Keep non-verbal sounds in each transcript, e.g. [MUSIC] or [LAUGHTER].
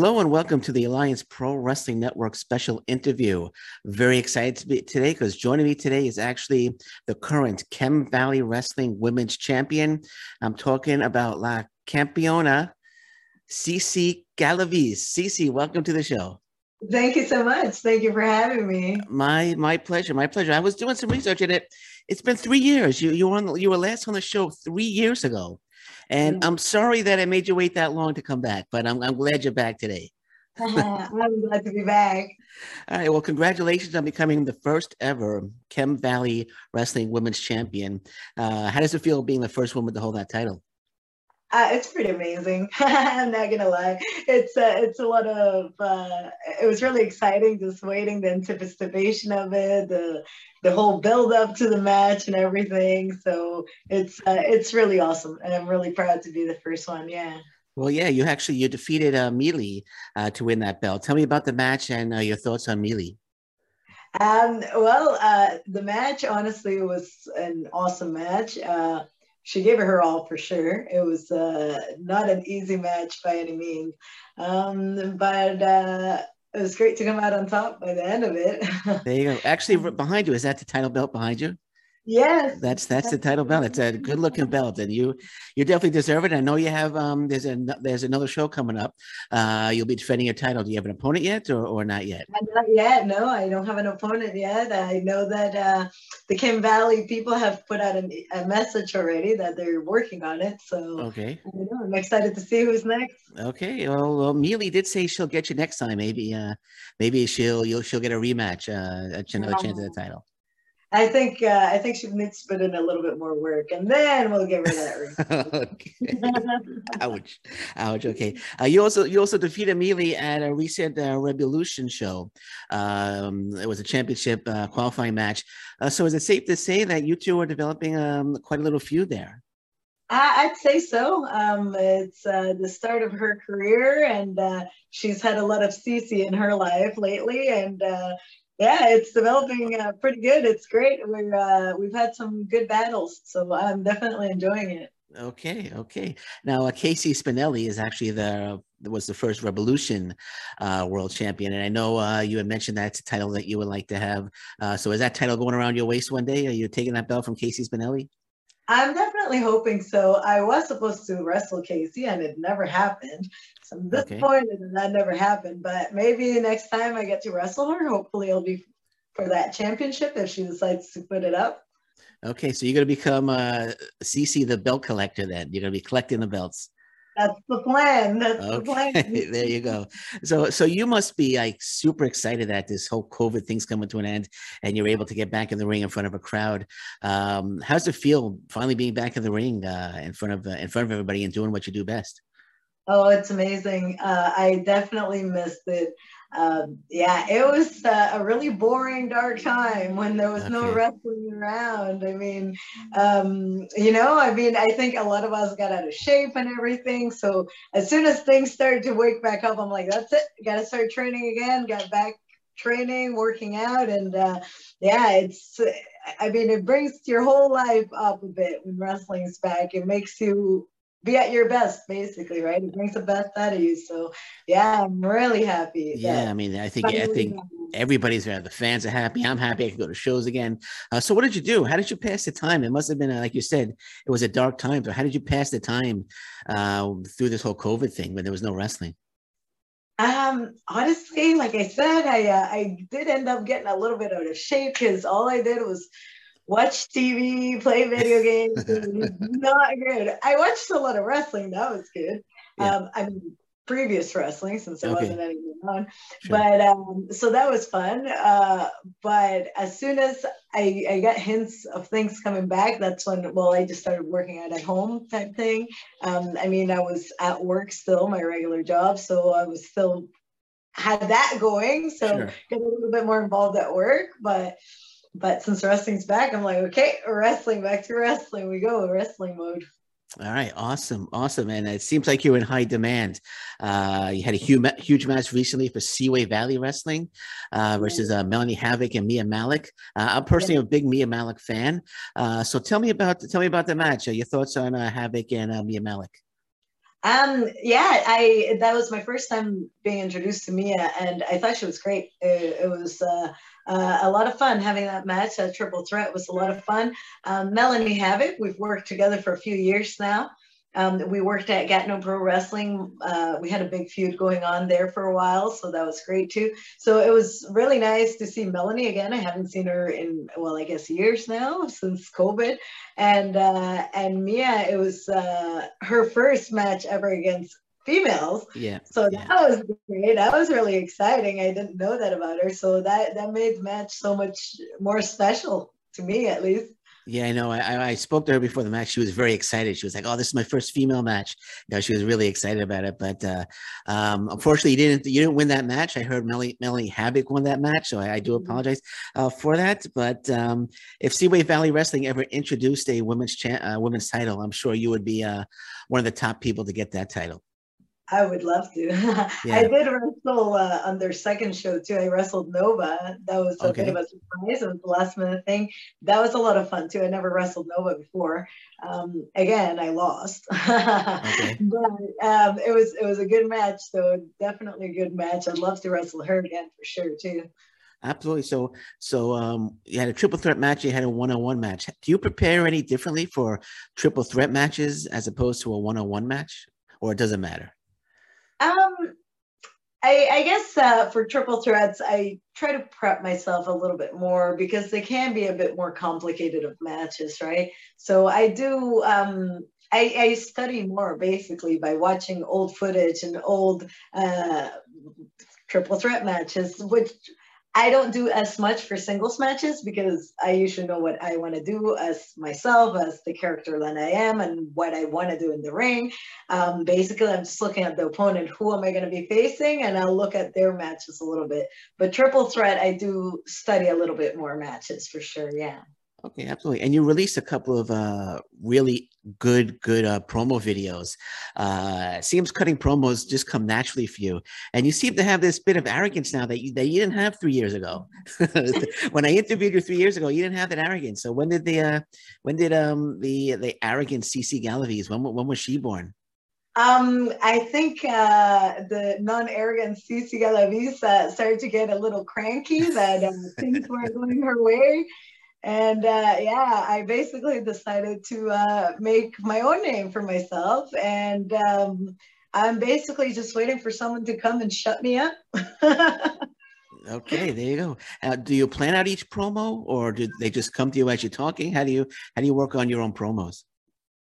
Hello and welcome to the Alliance Pro Wrestling Network special interview. Very excited to be today because joining me today is actually the current Chem Valley Wrestling Women's Champion. I'm talking about La Campeona, Cece Galaviz. Cece, welcome to the show. Thank you so much. Thank you for having me. My my pleasure. My pleasure. I was doing some research and it. It's been three years. You you were on you were last on the show three years ago. And I'm sorry that I made you wait that long to come back, but I'm, I'm glad you're back today. [LAUGHS] I'm glad to be back. All right. Well, congratulations on becoming the first ever Chem Valley Wrestling Women's Champion. Uh, how does it feel being the first woman to hold that title? Uh, it's pretty amazing. [LAUGHS] I'm not gonna lie. It's uh, it's a lot of. Uh, it was really exciting, just waiting the anticipation of it, the the whole build up to the match and everything. So it's uh, it's really awesome, and I'm really proud to be the first one. Yeah. Well, yeah, you actually you defeated uh, Mealy uh, to win that belt. Tell me about the match and uh, your thoughts on Mealy. Um, well, uh, the match honestly was an awesome match. She gave it her all for sure. It was uh, not an easy match by any means, um, but uh, it was great to come out on top by the end of it. [LAUGHS] there you go. Actually, behind you is that the title belt behind you? Yes. That's that's the title belt. It's a good looking belt, and you you definitely deserve it. I know you have um there's a there's another show coming up. Uh, you'll be defending your title. Do you have an opponent yet, or, or not yet? Not yet. No, I don't have an opponent yet. I know that uh, the Chem Valley people have put out a, a message already that they're working on it. So okay, I am excited to see who's next. Okay. Well, well, Mealy did say she'll get you next time. Maybe uh maybe she'll you'll she'll get a rematch, uh, another chance at the title. I think uh, I think she needs to put in a little bit more work, and then we'll get rid of that. [LAUGHS] ouch, ouch. Okay. Uh, you also you also defeated Mealy at a recent uh, Revolution show. Um, it was a championship uh, qualifying match. Uh, so is it safe to say that you two are developing um, quite a little feud there? I'd say so. Um, it's uh, the start of her career, and uh, she's had a lot of Cece in her life lately. And uh, yeah, it's developing uh, pretty good. It's great. We're uh, we've had some good battles, so I'm definitely enjoying it. Okay, okay. Now, uh, Casey Spinelli is actually the was the first Revolution uh, World Champion, and I know uh, you had mentioned that's a title that you would like to have. Uh, so, is that title going around your waist one day? Are you taking that belt from Casey Spinelli? I'm definitely hoping so. I was supposed to wrestle Casey, and it never happened. So I'm disappointed okay. that never happened. But maybe next time I get to wrestle her, hopefully it'll be for that championship if she decides to put it up. Okay, so you're going to become uh, CC the belt collector then. You're going to be collecting the belts. That's the plan. That's okay. the plan. [LAUGHS] there you go. So, so you must be like super excited that this whole COVID thing's coming to an end, and you're able to get back in the ring in front of a crowd. Um, how's it feel finally being back in the ring uh, in front of uh, in front of everybody and doing what you do best? Oh, it's amazing. Uh, I definitely missed it. Um, yeah, it was uh, a really boring, dark time when there was okay. no wrestling around. I mean, um, you know, I mean, I think a lot of us got out of shape and everything. So as soon as things started to wake back up, I'm like, that's it. Got to start training again. Got back training, working out, and uh, yeah, it's. I mean, it brings your whole life up a bit when wrestling's back. It makes you be at your best basically right? It brings the best out of you. So yeah i'm really happy yeah i mean i think i think everybody's there the fans are happy. I'm happy i can go to shows again. Uh, so what did you do? How did you pass the time? It must have been like you said it was a dark time so how did you pass the time uh, through this whole covid thing when there was no wrestling? Um, honestly, like I said, I uh, I did end up getting a little bit out of shape because all I did was watch TV, play video [LAUGHS] games. not good. I watched a lot of wrestling. That was good. Yeah. Um, I mean, previous wrestling since there okay. wasn't anything on. Sure. But um, so that was fun. Uh, but as soon as I, I got hints of things coming back, that's when, well, I just started working out at home type thing. Um, I mean, I was at work still, my regular job. So I was still had that going. So sure. get a little bit more involved at work. But but since wrestling's back, I'm like, okay, wrestling, back to wrestling. We go, wrestling mode. All right, awesome, awesome, and it seems like you're in high demand. Uh, you had a huge, huge match recently for Seaway Valley Wrestling uh, versus uh, Melanie Havoc and Mia Malik. Uh, I'm personally a big Mia Malik fan, uh, so tell me about tell me about the match. Uh, your thoughts on Havoc and Mia Malik? Um, yeah, I that was my first time being introduced to Mia, and I thought she was great. It, it was uh, uh, a lot of fun having that match. That triple threat was a lot of fun. Um, Melanie Havoc, we've worked together for a few years now. Um, we worked at Gatineau Pro Wrestling. Uh, we had a big feud going on there for a while, so that was great too. So it was really nice to see Melanie again. I haven't seen her in well, I guess years now since COVID, and uh, and Mia. It was uh, her first match ever against females. Yeah. So yeah. that was great. That was really exciting. I didn't know that about her, so that that made the match so much more special to me, at least. Yeah, I know. I, I spoke to her before the match. She was very excited. She was like, "Oh, this is my first female match." You know, she was really excited about it. But uh, um, unfortunately, you didn't. You didn't win that match. I heard Melanie, Melanie Havoc won that match, so I, I do Mm-hmm. apologize uh, for that. But um, if Seaway Valley Wrestling ever introduced a women's cha- uh, women's title, I'm sure you would be uh, one of the top people to get that title. I would love to. [LAUGHS] Yeah. I did wrestle uh, on their second show too. I wrestled Nova. That was a Okay. bit of a surprise. It was the last minute thing. That was a lot of fun too. I never wrestled Nova before. Um, again, I lost, Okay. [LAUGHS] but um, it was it was a good match. So definitely a good match. I'd love to wrestle her again for sure too. Absolutely. So, so um, you had a triple threat match. You had a one-on-one match. Do you prepare any differently for triple threat matches as opposed to a one-on-one match, or it doesn't matter? Um, I, I guess uh, for triple threats, I try to prep myself a little bit more because they can be a bit more complicated of matches, right? So I do. Um, I, I study more basically by watching old footage and old uh, triple threat matches, which I don't do as much for singles matches because I usually know what I want to do as myself, as the character that I am, and what I want to do in the ring. Um, basically, I'm just looking at the opponent. Who am I going to be facing? And I'll look at their matches a little bit. But triple threat, I do study a little bit more matches for sure. Yeah. Okay, absolutely. And you released a couple of uh, really good, good uh, promo videos. Uh, seems cutting promos just come naturally for you, and you seem to have this bit of arrogance now that you that you didn't have three years ago. [LAUGHS] when I interviewed you three years ago, you didn't have that arrogance. So when did the uh, when did um the the arrogant CC Galaviz when when was she born? Um, I think uh, the non-arrogant Cici Galaviz uh, started to get a little cranky that uh, things weren't [LAUGHS] going her way. And uh, yeah, I basically decided to uh, make my own name for myself. And um, I'm basically just waiting for someone to come and shut me up. [LAUGHS] Okay, there you go. Uh, do you plan out each promo, or do they just come to you as you're talking? How do you how do you work on your own promos?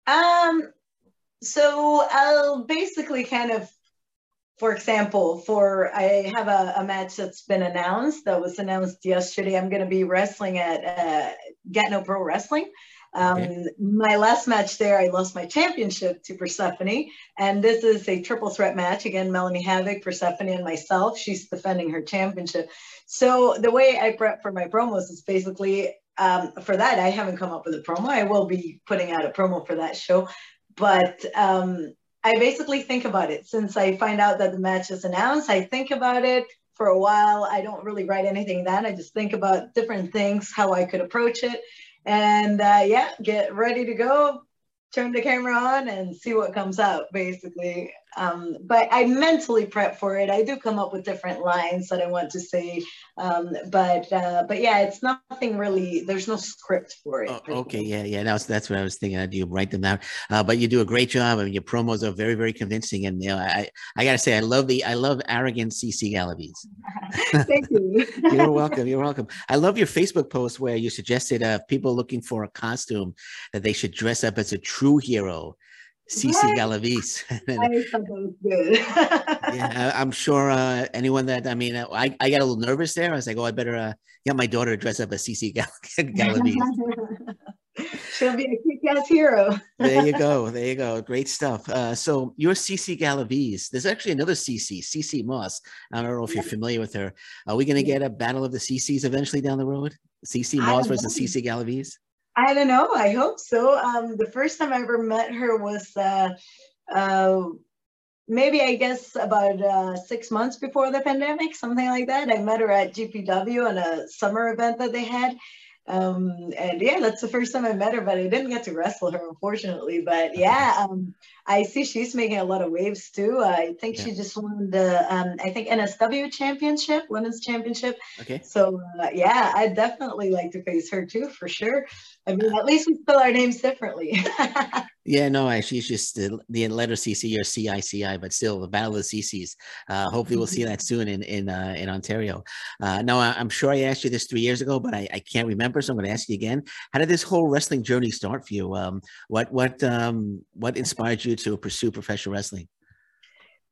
Um, so I'll basically kind of, for example, for I have a, a match that's been announced that was announced yesterday. I'm going to be wrestling at uh, Gatineau Pro Wrestling. Um, Okay. My last match there, I lost my championship to Persephone, and this is a triple threat match again. Melanie Havoc, Persephone, and myself. She's defending her championship. So the way I prep for my promos is basically um, for that. I haven't come up with a promo. I will be putting out a promo for that show, but um, I basically think about it since I find out that the match is announced. I think about it for a while. I don't really write anything down. I just think about different things, how I could approach it, and uh, yeah, get ready to go. Turn the camera on and see what comes out, basically. Um, but I mentally prep for it. I do come up with different lines that I want to say, um, but uh, but yeah, it's nothing really. There's no script for it. Oh, okay, yeah, yeah. That's that's what I was thinking. I do write them down, uh, but you do a great job. I mean, your promos are very, very convincing, and you know, I I gotta say, I love the I love arrogant CC Galaviz. [LAUGHS] Thank you. [LAUGHS] You're welcome. You're welcome. I love your Facebook post where you suggested uh, people looking for a costume that they should dress up as a true hero, CC Right. Galaviz. [LAUGHS] [LAUGHS] I thought that was good. yeah, I'm sure uh, anyone that I mean, I, I got a little nervous there. I was like, oh, I better uh, get my daughter to dress up as CC Gal- [LAUGHS] Galaviz. She'll be a kick-ass hero. there you go. There you go. Great stuff. Uh, so you're CC Galaviz. There's actually another CC, CC Moss. I don't know if you're familiar with her. Are we going to get a battle of the CCs eventually down the road? CC Moss versus know. CC Galaviz? I don't know. I hope so. Um, the first time I ever met her was uh, uh, maybe I guess about uh, six months before the pandemic, something like that. I met her at GPW on a summer event that they had. Um, and yeah, that's the first time I met her, but I didn't get to wrestle her, unfortunately. But yeah, um, I see she's making a lot of waves too. I think yeah. she just won the, um, I think NSW championship, women's championship. Okay. So uh, yeah, I'd definitely like to face her too, for sure. I mean, at least we spell our names differently. [LAUGHS] Yeah, no, actually, it's just the, the letter CC or CICI, but still the Battle of the CCs. Uh, hopefully, we'll see [LAUGHS] that soon in in uh, in Ontario. Uh, no, I, am sure I asked you this three years ago, but I, I can't remember, so I'm going to ask you again. How did this whole wrestling journey start for you? Um, what what um, what [LAUGHS] inspired you to pursue professional wrestling?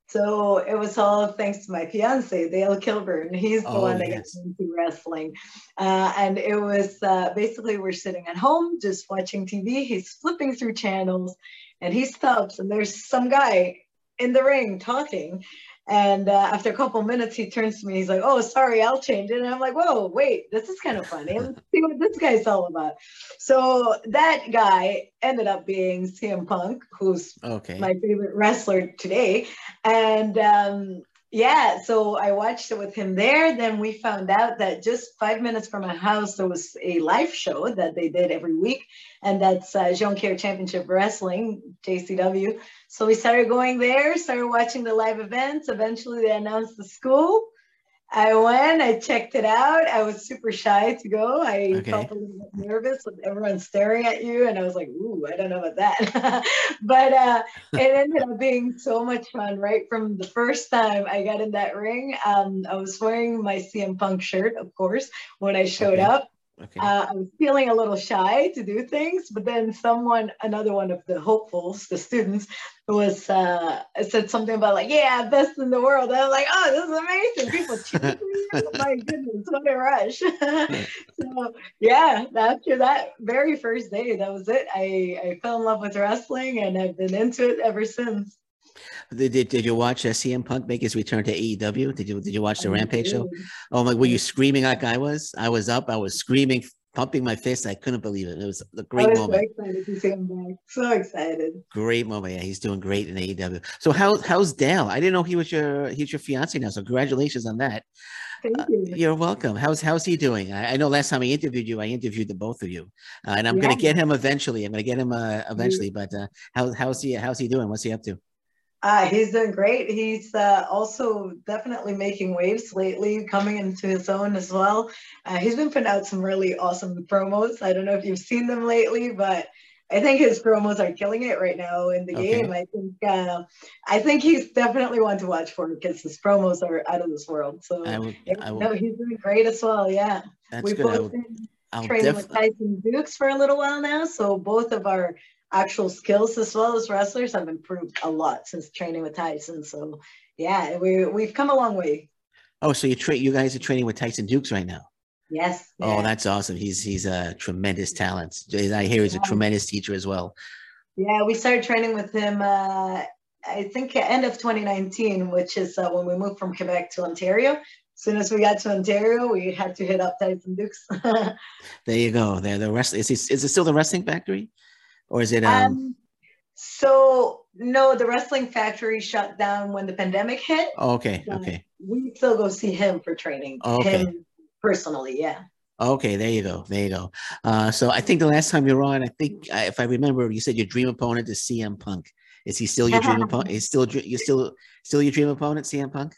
So it was all thanks to my fiance, Dale Kilburn. He's the oh, one that yes. got into wrestling. Uh, and it was uh, basically we're sitting at home just watching TV. He's flipping through channels and he stops and there's some guy in the ring talking. And uh, after a couple minutes, he turns to me. He's like, "Oh, sorry, I'll change it." And I'm like, "Whoa, wait, this is kind of funny. Let's see what this guy's all about." So that guy ended up being CM Punk, who's okay. my favorite wrestler today. And um, yeah, so I watched it with him there. Then we found out that just five minutes from my house, there was a live show that they did every week, and that's uh, Jonquière Championship Wrestling, JCW. So we started going there, started watching the live events. Eventually, they announced the school. I went, I checked it out. I was super shy to go. I okay. felt a little bit nervous with everyone staring at you. And I was like, ooh, I don't know about that. [LAUGHS] but uh, it ended up being so much fun right from the first time I got in that ring. Um, I was wearing my CM Punk shirt, of course, when I showed okay. up. Okay. Uh, I was feeling a little shy to do things, but then someone, another one of the hopefuls, the students, was uh, said something about like, "Yeah, best in the world." And I'm like, "Oh, this is amazing! People cheering me! Oh my goodness, what a rush!" [LAUGHS] so yeah, after that very first day, that was it. I I fell in love with wrestling, and I've been into it ever since. Did, did, did you watch uh, CM Punk make his return to AEW? Did you did you watch the I Rampage did. show? Oh my! Were you screaming like I was? I was up. I was screaming, pumping my fist. I couldn't believe it. It was a great moment. So excited to see him back. So excited. Great moment. Yeah, he's doing great in AEW. So how how's Dale? I didn't know he was your he's your fiance now. So congratulations on that. Thank you. Uh, you're welcome. How's how's he doing? I, I, know last time I interviewed you, I interviewed the both of you, uh, and I'm yeah. going to get him eventually. I'm going to get him uh, eventually. But uh, how how's he how's he doing? What's he up to? Uh, he's doing great. He's uh, also definitely making waves lately, coming into his own as well. Uh, he's been putting out some really awesome promos. I don't know if you've seen them lately, but I think his promos are killing it right now in the okay. game. I think uh, I think he's definitely one to watch for because his promos are out of this world. So I I no, he's doing great as well. Yeah, that's we good. both been training def- with Tyson Dukes for a little while now, so both of our actual skills as well as wrestlers have improved a lot since training with Tyson. So yeah, we we've come a long way. Oh, so you train you guys are training with Tyson Dukes right now? Yes. Oh, yeah. that's awesome. He's he's a tremendous talent. I hear he's a tremendous teacher as well. Yeah, we started training with him. Uh, I think end of 2019, which is uh, when we moved from Quebec to Ontario. As soon as we got to Ontario, we had to hit up Tyson Dukes. [LAUGHS] there you go. There, the wrestling. Is, is it still the wrestling factory? Or is it? Um... um... so no, the wrestling factory shut down when the pandemic hit. Oh, okay, okay. We still go see him for training. Oh, okay. Him personally, yeah. Okay, there you go. There you go. Uh, so I think the last time you were on, I think if I remember, you said your dream opponent is CM Punk. Is he still your dream [LAUGHS] opponent? Is still you still still your dream opponent, CM Punk?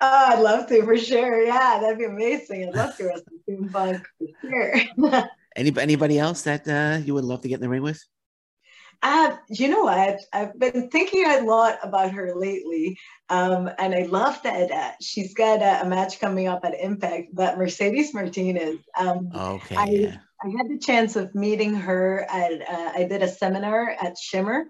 Oh, I'd love to for sure. Yeah, that'd be amazing. I'd love to wrestle CM Punk for sure. [LAUGHS] Any, anybody else that uh, you would love to get in the ring with? Uh, you know what? I've been thinking a lot about her lately, um, and I love that uh, she's got a, a, match coming up at Impact. But Mercedes Martinez. Um, okay. I, yeah. I had the chance of meeting her at. Uh, I did a seminar at Shimmer,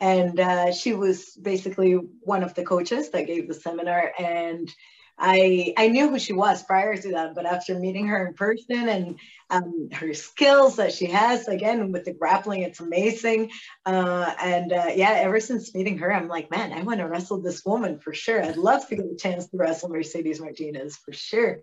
and uh, she was basically one of the coaches that gave the seminar, and I I knew who she was prior to that, but after meeting her in person and um, her skills that she has, again with the grappling, it's amazing. Uh, and uh, yeah, ever since meeting her, I'm like, man, I want to wrestle this woman for sure. I'd love to get a chance to wrestle Mercedes Martinez for sure.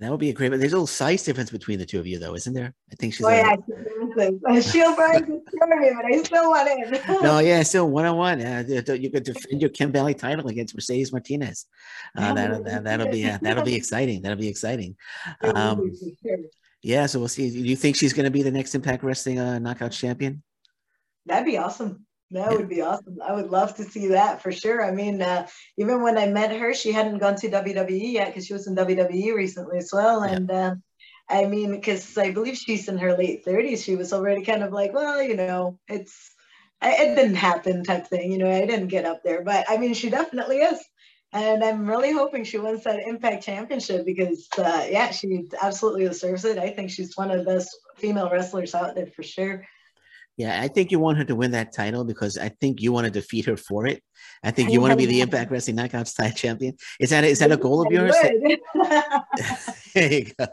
That would be a great. But there's a little size difference between the two of you, though, isn't there? I think she's. Oh yeah, [LAUGHS] she'll probably destroy me, but I still want it. [LAUGHS] no, yeah, still one on one. You could defend your Chem Valley title against Mercedes Martinez. Uh, that'll that, will be uh, that'll be [LAUGHS] exciting. That'll be exciting. Um, Yeah, so we'll see. Do you think she's going to be the next Impact Wrestling uh, Knockout champion? That'd be awesome. That would be awesome. I would love to see that for sure. I mean, uh, even when I met her, she hadn't gone to WWE yet because she was in WWE recently as well. And uh, I mean, because I believe she's in her late 30s, she was already kind of like, well, you know, it's, it didn't happen type thing. You know, I didn't get up there, but I mean, she definitely is. And I'm really hoping she wins that Impact Championship because, uh, yeah, she absolutely deserves it. I think she's one of the best female wrestlers out there for sure. Yeah, I think you want her to win that title because I think you want to defeat her for it. I think you want to be the Impact Wrestling Knockouts title champion. Is that a, is that a goal of yours? [LAUGHS] [LAUGHS] there you go.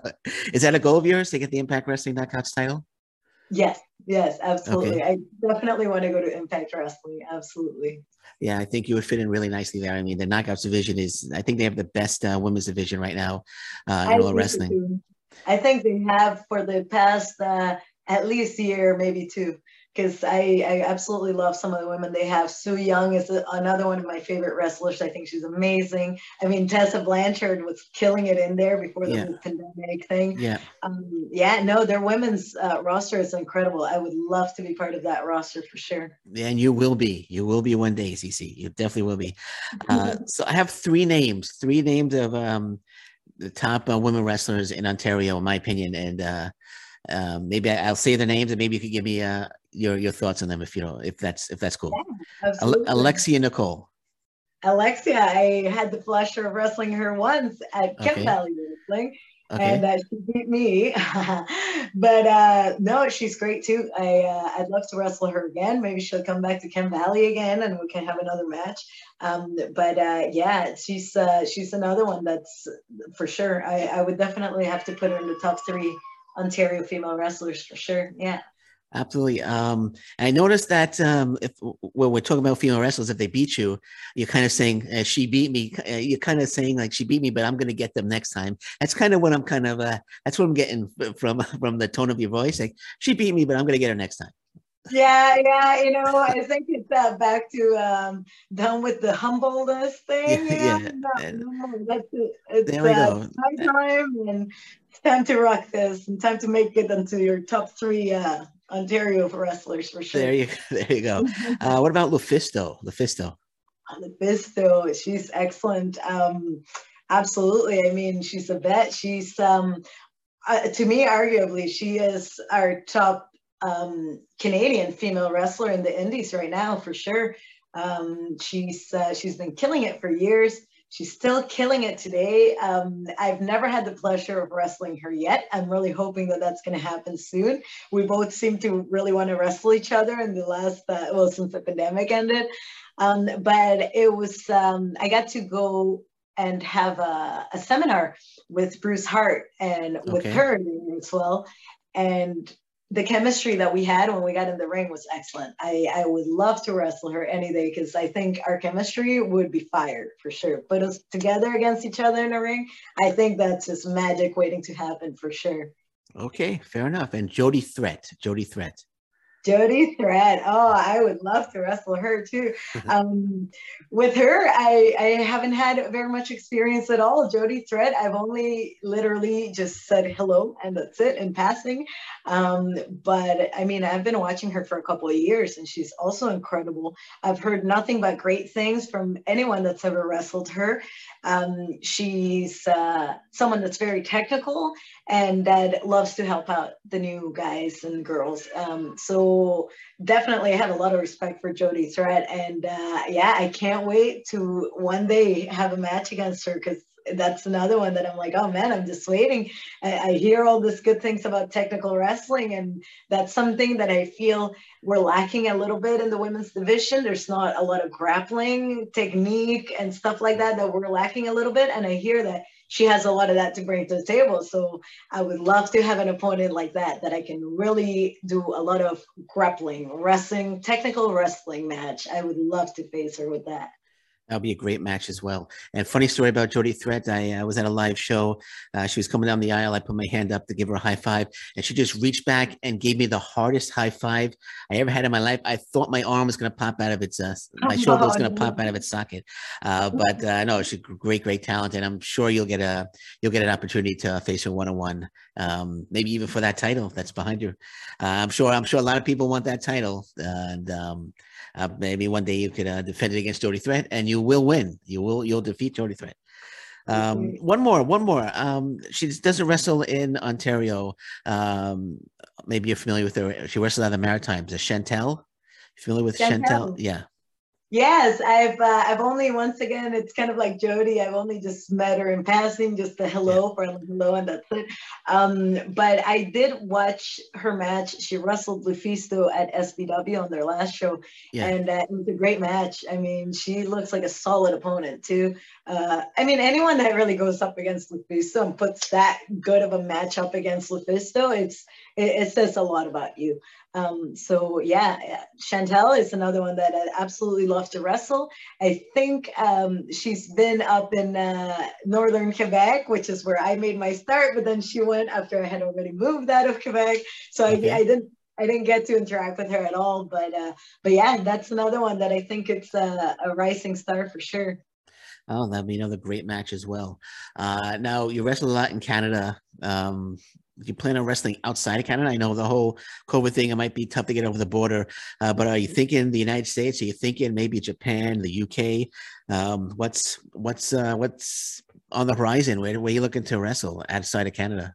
Is that a goal of yours to get the Impact Wrestling Knockouts title? Yes, yes, absolutely. Okay. I definitely want to go to Impact Wrestling. Absolutely. Yeah, I think you would fit in really nicely there. I mean, the Knockouts division is, I think they have the best uh, women's division right now uh, in all wrestling. I think they have for the past uh, at least year, maybe two because I, I absolutely love some of the women they have. Su Yung is a, another one of my favorite wrestlers. I think she's amazing. I mean, Tessa Blanchard was killing it in there before the yeah. pandemic thing. Yeah. Um, yeah, no, their women's uh, roster is incredible. I would love to be part of that roster for sure. And you will be. You will be one day, CC. You definitely will be. Uh, [LAUGHS] so I have three names, three names of um, the top uh, women wrestlers in Ontario, in my opinion. And uh, um, maybe I, will say the names, and maybe you could give me uh, your your thoughts on them if you know if that's if that's cool. Yeah, Alexia Nicole. Alexia, I had the pleasure of wrestling her once at okay. Chem Valley Wrestling. Okay. And uh, she beat me, [LAUGHS] but uh, no, she's great too. I uh, I'd love to wrestle her again. Maybe she'll come back to Chem Valley again, and we can have another match. Um, but uh, yeah, she's uh, she's another one that's for sure. I, I would definitely have to put her in the top three Ontario female wrestlers for sure. Yeah. Absolutely. Um, I noticed that um, if when we're talking about female wrestlers, if they beat you, you're kind of saying uh, she beat me. Uh, you're kind of saying like she beat me, but I'm going to get them next time. That's kind of what I'm kind of. Uh, that's what I'm getting from [LAUGHS] from the tone of your voice. Like she beat me, but I'm going to get her next time. Yeah, yeah. You know, I think it's uh, back to um, done with the humbleness thing. [LAUGHS] Yeah, yeah. No, no, that's it. It's, there we go. time and time to rock this and time to make it into your top three uh, Ontario wrestlers for sure. There you, there you go. uh, what about Lufisto? Lufisto. Lufisto, she's excellent. Um, absolutely. I mean, she's a vet. She's um, uh, to me, arguably, she is our top um, Canadian female wrestler in the Indies right now for sure. Um, she's uh, she's been killing it for years. She's still killing it today. Um, I've never had the pleasure of wrestling her yet. I'm really hoping that that's going to happen soon. We both seem to really want to wrestle each other in the last, uh, well, since the pandemic ended. Um, but it was, um, I got to go and have a, a, seminar with Bruce Hart and with okay. her as well. And the chemistry that we had when we got in the ring was excellent. I, I would love to wrestle her any day because I think our chemistry would be fired for sure. Put us together against each other in a ring, I think that's just magic waiting to happen for sure. Okay, fair enough. And Jody Threat, Jody Threat. Jody Threat. Oh, I would love to wrestle her too. [LAUGHS] Um, with her, I, I haven't had very much experience at all. Jody Threat, I've only literally just said hello and that's it in passing. Um, but I mean, I've been watching her for a couple of years and she's also incredible. I've heard nothing but great things from anyone that's ever wrestled her. Um, she's uh, someone that's very technical and that loves to help out the new guys and girls. Um, definitely have a lot of respect for Jody Threat. And uh, yeah, I can't wait to one day have a match against her because that's another one that I'm like, oh man, I'm just waiting. I, I, hear all this good things about technical wrestling, and that's something that I feel we're lacking a little bit in the women's division. There's not a lot of grappling technique and stuff like that that we're lacking a little bit. And I hear that she has a lot of that to bring to the table. So I would love to have an opponent like that that I can really do a lot of grappling, wrestling, technical wrestling match. I would love to face her with that. That'll be a great match as well. And funny story about Jody Threat. I uh, was at a live show. Uh, she was coming down the aisle. I put my hand up to give her a high five, and she just reached back and gave me the hardest high five I ever had in my life. I thought my arm was going to pop out of its, uh, [LAUGHS] my shoulder was going to pop out of its socket. Uh, but uh, no, she's a great, great talent, and I'm sure you'll get a you'll get an opportunity to face her one on one, maybe even for that title that's behind you. Uh, I'm sure I'm sure a lot of people want that title, and um, uh, maybe one day you could uh, defend it against Jody Threat, and you will win. You will you'll defeat Jody Threat. Um, one more, one more. Um, she doesn't wrestle in Ontario. Um, maybe you're familiar with her. She wrestled out of the Maritimes. Is Chantel? Familiar with Chantel? Chantel? Yeah. Yes, I've uh, I've only once again it's kind of like Jody. I've only just met her in passing, just the hello for hello, and that's it. Um, but I did watch her match. She wrestled Lufisto at SBW on their last show, yeah. and uh, it was a great match. I mean, she looks like a solid opponent too. Uh, I mean, anyone that really goes up against Lufisto and puts that good of a match up against Lufisto, it's it, it says a lot about you. Um, so yeah, Chantel is another one that I absolutely love to wrestle. I think um, she's been up in uh, northern Quebec, which is where I made my start. But then she went after I had already moved out of Quebec, so okay. I, I, didn't. I didn't get to interact with her at all, but uh, but yeah, that's another one that I think it's a, a rising star for sure. Oh, that'd be another great match as well. Uh, now you wrestle a lot in Canada. Um, you plan on wrestling outside of Canada? I know the whole COVID thing, it might be tough to get over the border, uh, but are you thinking the United States? Are you thinking maybe Japan, the UK? Um, what's what's uh, what's on the horizon? Where, where are you looking to wrestle outside of Canada?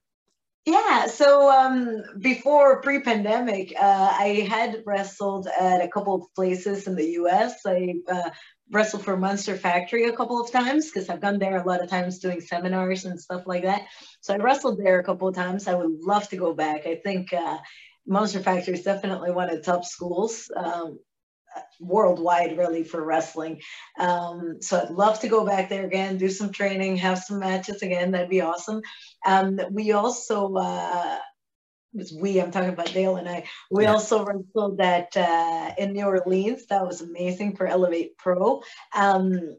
Yeah, so um, before pre-pandemic, uh, I had wrestled at a couple of places in the U.S. I uh, wrestled for Monster Factory a couple of times because I've gone there a lot of times doing seminars and stuff like that. So I wrestled there a couple of times. I would love to go back. I think uh, Monster Factory is definitely one of the top schools um, worldwide, really, for wrestling. Um, so I'd love to go back there again, do some training, have some matches again. That'd be awesome. Um, we also uh, was we, I'm talking about Dale and I. We yeah. also wrestled that uh, in New Orleans. That was amazing for Elevate Pro. Um,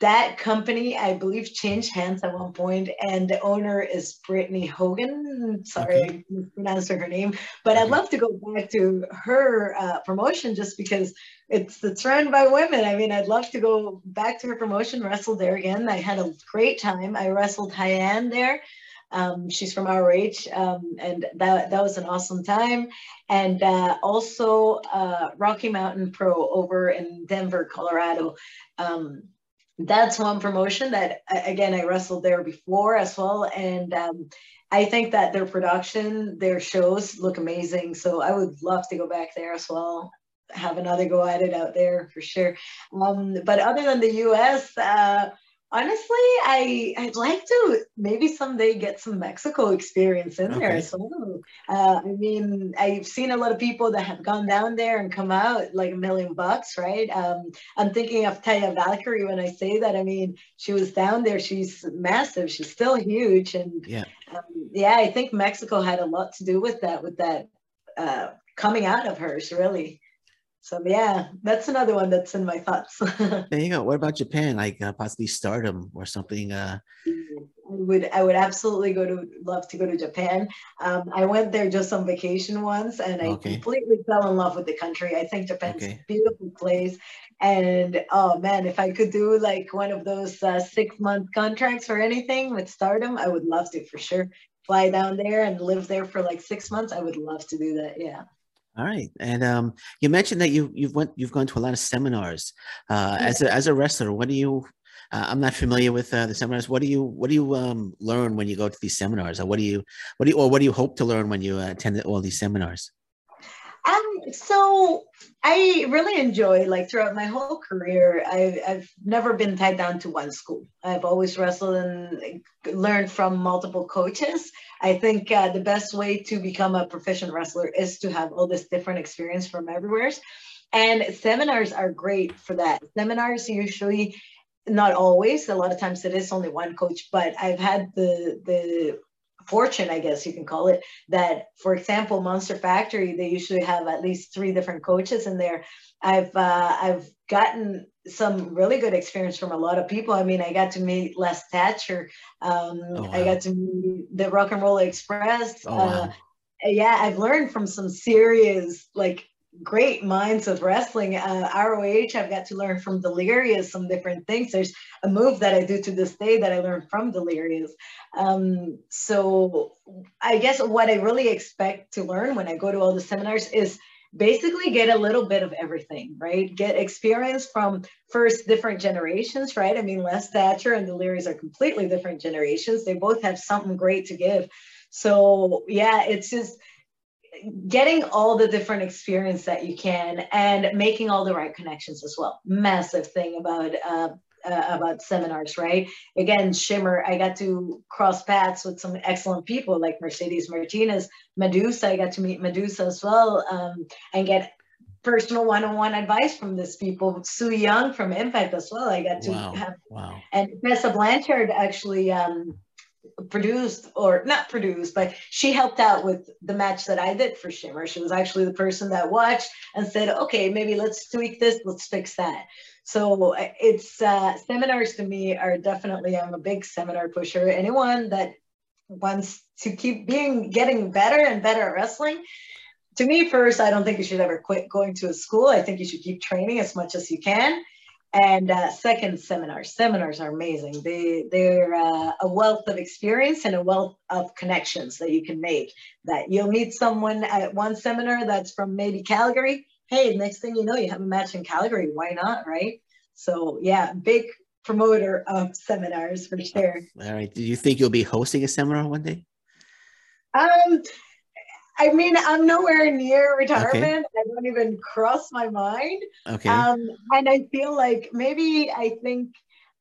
that company, I believe, changed hands at one point, and the owner is Brittany Hogan. Sorry, okay. I mispronounced her name, but I'd love to go back to her uh, promotion just because it's it's run by women. I mean, I'd love to go back to her promotion, wrestle there again. I had a great time. I wrestled Hyann there. Um, she's from ROH, um, and that, that was an awesome time. And uh, also uh, Rocky Mountain Pro over in Denver, Colorado. Um, that's one promotion that, again, I wrestled there before as well. And um, I think that their production, their shows look amazing. So I would love to go back there as well have another go at it out there for sure. Um, but other than the US, uh, honestly, I I'd like to maybe someday get some Mexico experience in okay. there. So uh, I mean, I've seen a lot of people that have gone down there and come out like a million bucks, right? Um, I'm thinking of Taya Valkyrie when I say that. I mean, she was down there. She's massive. She's still huge, and yeah, um, yeah. I think Mexico had a lot to do with that, with that uh, coming out of hers, really. So yeah, that's another one that's in my thoughts. [LAUGHS] there you go. What about Japan? Like uh, possibly Stardom or something? Uh... I would I would absolutely go to love to go to Japan. Um, I went there just on vacation once, and I okay. completely fell in love with the country. I think Japan's okay. a beautiful place, and oh man, if I could do like one of those uh, six month contracts or anything with Stardom, I would love to for sure. Fly down there and live there for like six months. I would love to do that. Yeah. All right, and um, you mentioned that you you've went you've gone to a lot of seminars. Uh, yeah. As a as a wrestler, what do you? Uh, I'm not familiar with uh, the seminars. What do you what do you um, learn when you go to these seminars, or what do you what do you or what do you hope to learn when you uh, attend all these seminars? So I really enjoy like throughout my whole career, I, I've never been tied down to one school. I've always wrestled and learned from multiple coaches. I think uh, the best way to become a proficient wrestler is to have all this different experience from everywhere. And seminars are great for that. Seminars usually not always a lot of times it is only one coach but i've had the the fortune, I guess you can call it, that, for example, Monster Factory, they usually have at least three different coaches in there. I've uh, I've gotten some really good experience from a lot of people. I mean, I got to meet Les Thatcher. Um, oh, wow. I got to meet the Rock and Roll Express. Oh, wow. uh, yeah, I've learned from some serious, like, great minds of wrestling. Uh, ROH, I've got to learn from Delirious some different things. There's a move that I do to this day that I learned from Delirious. Um, so I guess what I really expect to learn when I go to all the seminars is basically get a little bit of everything, right? Get experience from first different generations, right? I mean, Les Thatcher and Delirious are completely different generations. They both have something great to give. So yeah, it's just getting all the different experience that you can and making all the right connections as well. Massive thing about uh, uh, about seminars, right? Again, Shimmer, I got to cross paths with some excellent people like Mercedes Martinez, Medusa. I got to meet Medusa as well um, and get personal one-on-one advice from these people. Su Yung from Impact as well. I got to wow. have, wow. and Tessa Blanchard actually um, produced or not produced, but she helped out with the match that I did for Shimmer. She was actually the person that watched and said, okay, maybe let's tweak this, let's fix that. So it's uh, seminars to me are definitely, I'm a big seminar pusher. Anyone that wants to keep being, getting better and better at wrestling, to me first, I don't think you should ever quit going to a school. I think you should keep training as much as you can and uh, second, seminars. Seminars are amazing. They they're uh, a wealth of experience and a wealth of connections that you can make. That you'll meet someone at one seminar that's from maybe Calgary. Hey, next thing you know, you have a match in Calgary. Why not, right? So yeah, big promoter of seminars for sure. All right. Do you think you'll be hosting a seminar one day? Um, I mean, I'm nowhere near retirement. Okay. I don't even cross my mind. Okay. Um, and I feel like maybe I think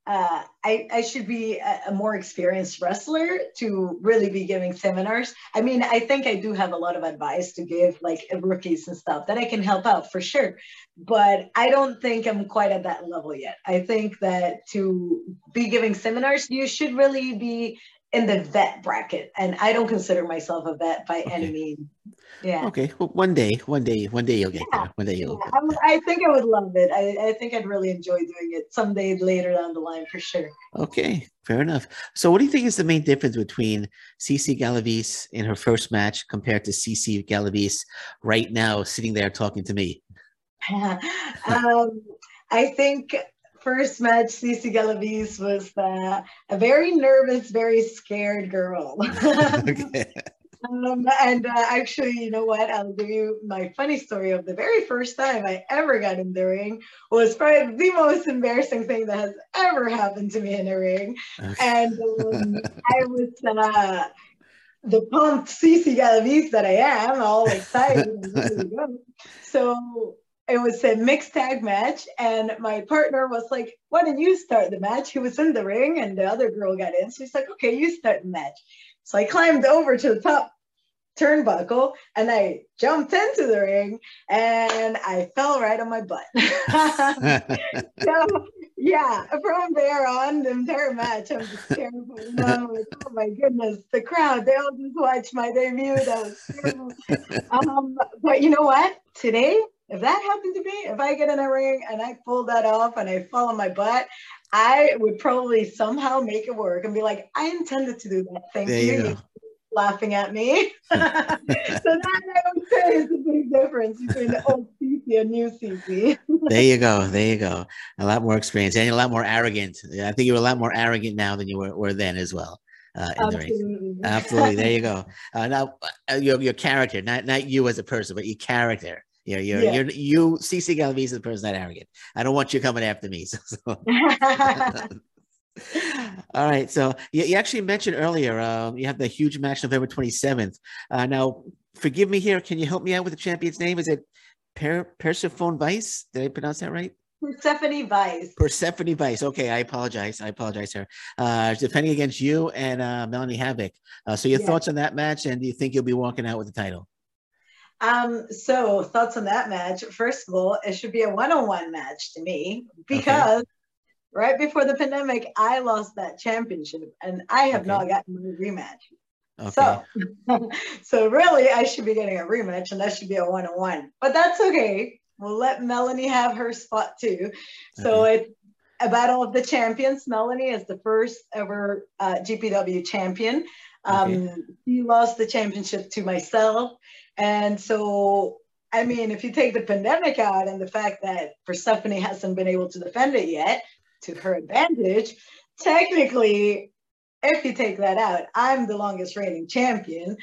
uh, I, I should be a, a, more experienced wrestler to really be giving seminars. I mean, I think I do have a lot of advice to give, like rookies and stuff that I can help out for sure. But I don't think I'm quite at that level yet. I think that to be giving seminars, you should really be in the vet bracket, and I don't consider myself a vet by okay. any means. Yeah. Okay. Well, one day, one day, one day you'll get yeah. there. One day you'll. Yeah. I think I would love it. I, I think I'd really enjoy doing it someday later down the line for sure. Okay, fair enough. So, what do you think is the main difference between CC Galaviz in her first match compared to CC Galaviz right now, sitting there talking to me? [LAUGHS] um, I think first match, Cici Galaviz was uh, a very nervous, very scared girl. [LAUGHS] okay. Um, and uh, actually, you know what? I'll give you my funny story of the very first time I ever got in the ring was probably the most embarrassing thing that has ever happened to me in a ring. And um, I was uh, the pumped Cici Galaviz that I am, all excited. so it was a mixed tag match and my partner was like why don't you start the match? He was in the ring and the other girl got in so he's like okay you start the match. So i climbed over to the top turnbuckle and i jumped into the ring and i fell right on my butt. [LAUGHS] So yeah from there on the entire match i'm just terrible like, oh my goodness the crowd they all just watched my debut that was terrible. [LAUGHS] Um, but you know what? Today if that happened to me, if I get in a ring and I pull that off and I fall on my butt, I would probably somehow make it work and be like, I intended to do that. Thank there you. you laughing at me. [LAUGHS] [LAUGHS] so that I would say is the big difference between the old CC and new CC. [LAUGHS] there you go. There you go. A lot more experience and a lot more arrogant. I think you're a lot more arrogant now than you were, were then as well. Uh, Absolutely. The Absolutely. There you go. Uh, now, uh, your, your character, not not you as a person, but your character. You're, you're, yeah. you're, you, CC Galaviz is the person that arrogant. I don't want you coming after me. [LAUGHS] So, so. [LAUGHS] All right. So you, you, actually mentioned earlier, um, you have the huge match November 27th. Uh, now, forgive me here. Can you help me out with the champion's name? Is it per- Persephone Vice? Did I pronounce that right? Persephone Vice. Persephone Vice. Okay, I apologize. I apologize, sir. Uh, defending against you and uh, Melanie Havoc. Uh, so, your yeah. thoughts on that match, and do you think you'll be walking out with the title? Um, so thoughts on that match. First of all, it should be a one-on-one match to me because okay. right before the pandemic, I lost that championship and I have okay. not gotten a rematch. Okay. So, [LAUGHS] so really, I should be getting a rematch, and that should be a one-on-one. But that's okay. we'll let Melanie have her spot too. So it's a battle of the champions. Melanie is the first ever uh, GPW champion. Um, okay. He lost the championship to myself. And so, I mean, if you take the pandemic out and the fact that Persephone hasn't been able to defend it yet to her advantage, technically, if you take that out, I'm the longest reigning champion.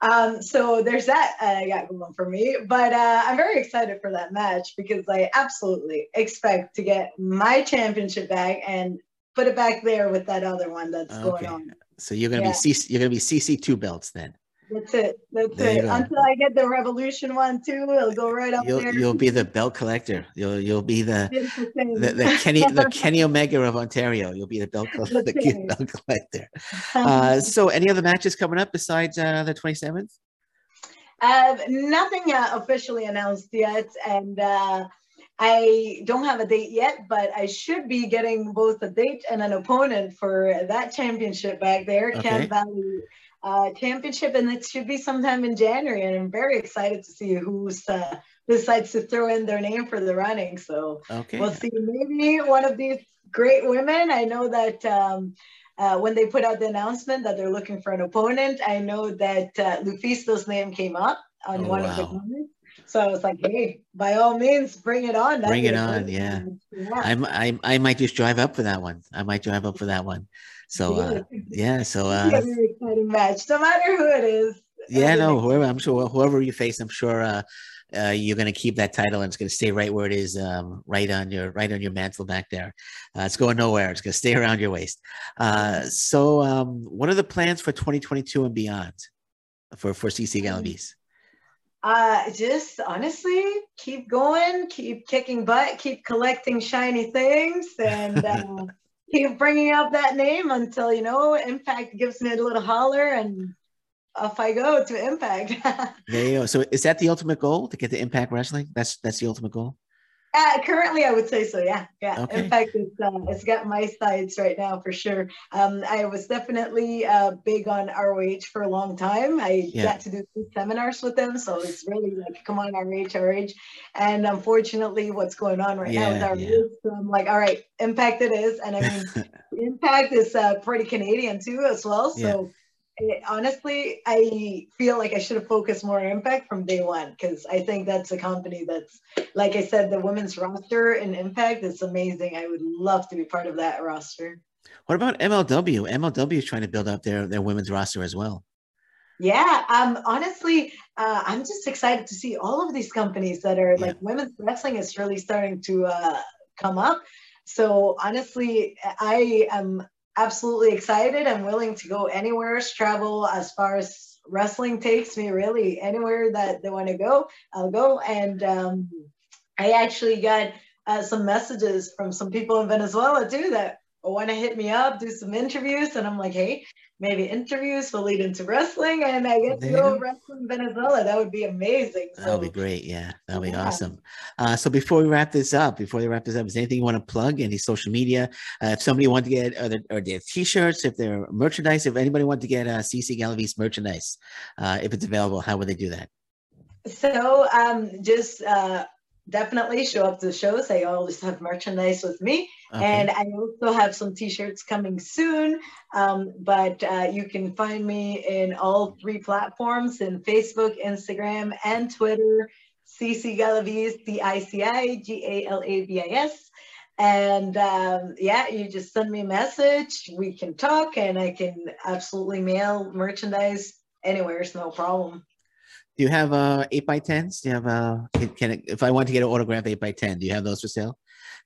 Um, so there's that uh, got going for me. But uh, I'm very excited for that match because I absolutely expect to get my championship back and put it back there with that other one that's okay. going on. So you're gonna yeah. be CC, you're gonna be CC two belts then. That's it. That's there it. Until I get the Revolution one too, it'll go right up you'll, there. You'll be the belt collector. You'll you'll be the the, the, Kenny the Kenny Omega of Ontario. You'll be the belt, the [LAUGHS] [LAUGHS] belt collector. Uh, so, any other matches coming up besides uh, the twenty seventh? Uh, nothing uh, officially announced yet, and uh, I don't have a date yet, but I should be getting both a date and an opponent for that championship back there, okay. Chem Valley uh, championship, and it should be sometime in January. And I'm very excited to see who's uh, decides to throw in their name for the running. So okay. we'll see. Maybe one of these great women. I know that. Um, uh, when they put out the announcement that they're looking for an opponent, I know that uh, Lufisto's name came up on oh, one wow. of the comments. So I was like, hey, by all means, bring it on. Bring it on, yeah. yeah. I'm, I, I might just drive up for that one. I might drive up for that one. So uh, yeah, so [LAUGHS] uh, very exciting match, no matter who it is. Yeah, no, whoever I'm sure whoever you face, I'm sure uh, uh, you're going to keep that title and it's going to stay right where it is, um, right on your right on your mantle back there. Uh, it's going nowhere. It's going to stay around your waist. Uh, so, um, what are the plans for 2022 and beyond for for CC Galaviz? Uh, just honestly, keep going, keep kicking butt, keep collecting shiny things, and [LAUGHS] uh, keep bringing up that name until you know Impact gives me a little holler, and off I go to Impact. [LAUGHS] there you go. So, is that the ultimate goal to get to Impact Wrestling? That's that's the ultimate goal. Uh, currently, I would say so. Yeah, yeah. Okay. In fact, it's uh, it's got my sides right now for sure. Um, I was definitely uh, big on ROH for a long time. I yeah. got to do seminars with them, so it's really like, come on, ROH, ROH. And unfortunately, what's going on right yeah, now with ROH, yeah. so I'm like, all right, Impact it is, and I mean, [LAUGHS] Impact is uh, pretty Canadian too as well. So it, honestly, I feel like I should have focused more on Impact from day one because I think that's a company that's, like I said, the women's roster in Impact is amazing. I would love to be part of that roster. What about MLW? MLW is trying to build up their their women's roster as well. Yeah, um, honestly, uh, I'm just excited to see all of these companies that are yeah. like women's wrestling is really starting to uh, come up. So honestly, I am absolutely excited. I'm willing to go anywhere, travel as far as wrestling takes me, really anywhere that they want to go, I'll go. And um, I actually got uh, some messages from some people in Venezuela too that want to hit me up, do some interviews. And I'm like, hey, maybe interviews will lead into wrestling and I get to go wrestle in Venezuela. That would be amazing. So, that would be great. Yeah, that would be yeah. awesome. Uh, so before we wrap this up, before we wrap this up, is anything you want to plug? Any social media? Uh, if somebody wants to get or, the, or their t-shirts, if they're merchandise, if anybody wants to get uh, CC Galaviz merchandise, uh, if it's available, how would they do that? So um, just uh, definitely show up to the shows. I always have merchandise with me. Okay. And I also have some t-shirts coming soon. Um, but uh, you can find me in all three platforms in Facebook, Instagram, and Twitter. CC Galaviz, D-I-C-I-G-A-L-A-V-I-S. And um, yeah, you just send me a message. We can talk and I can absolutely mail merchandise anywhere. It's no problem. Do you have uh eight by tens? Do you have uh can, can it, if I want to get an autograph eight by ten, do you have those for sale?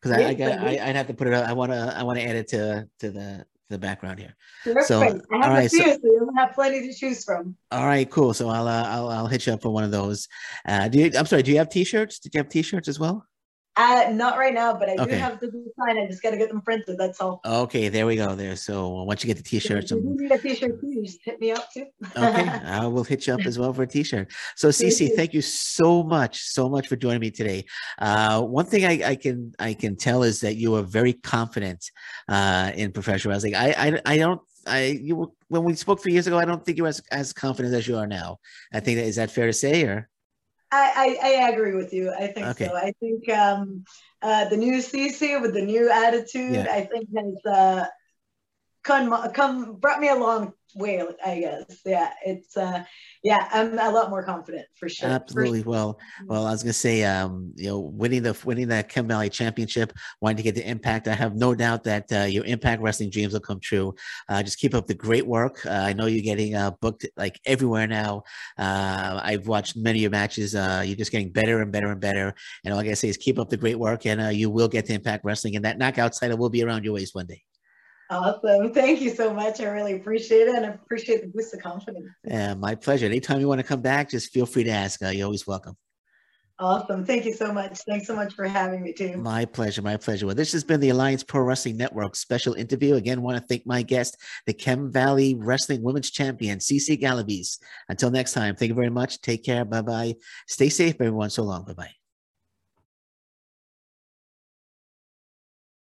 Because I, I got I, would have to put it. I want to I want to add it to to the the background here. Perfect. So, all right, so, you have plenty to choose from. All right, cool. So I'll uh, I'll I'll hit you up for one of those. Uh, do you? I'm sorry. Do you have T-shirts? Did you have T-shirts as well? Uh, not right now, but I okay. do have the design. I just got to get them printed. That's all. Okay, there we go. There. So once you get the t-shirts, if you need a t-shirt too, just hit me up too. okay, [LAUGHS] I will hit you up as well for a t-shirt. So Cece, thank you so much, so much for joining me today. Uh, one thing I, I, can I can tell is that you are very confident uh, in professional wrestling. I, I I don't I you were, when we spoke three years ago, I don't think you were as, as confident as you are now. I think that is that fair to say, or I, I, I agree with you. I think Okay. so. I think um, uh, the new CC with the new attitude, Yeah. I think has uh, come come brought me a long way. I guess. Yeah, it's uh, yeah. I'm a lot more confident for sure. for Absolutely. sure. Well, well, I was gonna say, um, you know, winning the winning that Chem Valley Championship, wanting to get the impact. I have no doubt that uh, your Impact Wrestling dreams will come true. Uh, just keep up the great work. Uh, I know you're getting uh, booked like everywhere now. Uh, I've watched many of your matches. Uh, you're just getting better and better and better. And all I gotta say is keep up the great work, and uh, you will get to Impact Wrestling, and that knockout title will be around your waist one day. Awesome. Thank you so much. I really appreciate it and I appreciate the boost of confidence. Yeah, my pleasure. Anytime you want to come back, just feel free to ask. Uh, you're always welcome. Awesome. Thank you so much. Thanks so much for having me too. My pleasure. My pleasure. Well, this has been the Alliance Pro Wrestling Network special interview. Again, want to thank my guest, the Chem Valley Wrestling Women's Champion, CC Galaviz. Until next time, thank you very much. Take care. Bye bye. Stay safe, everyone. So long. Bye bye.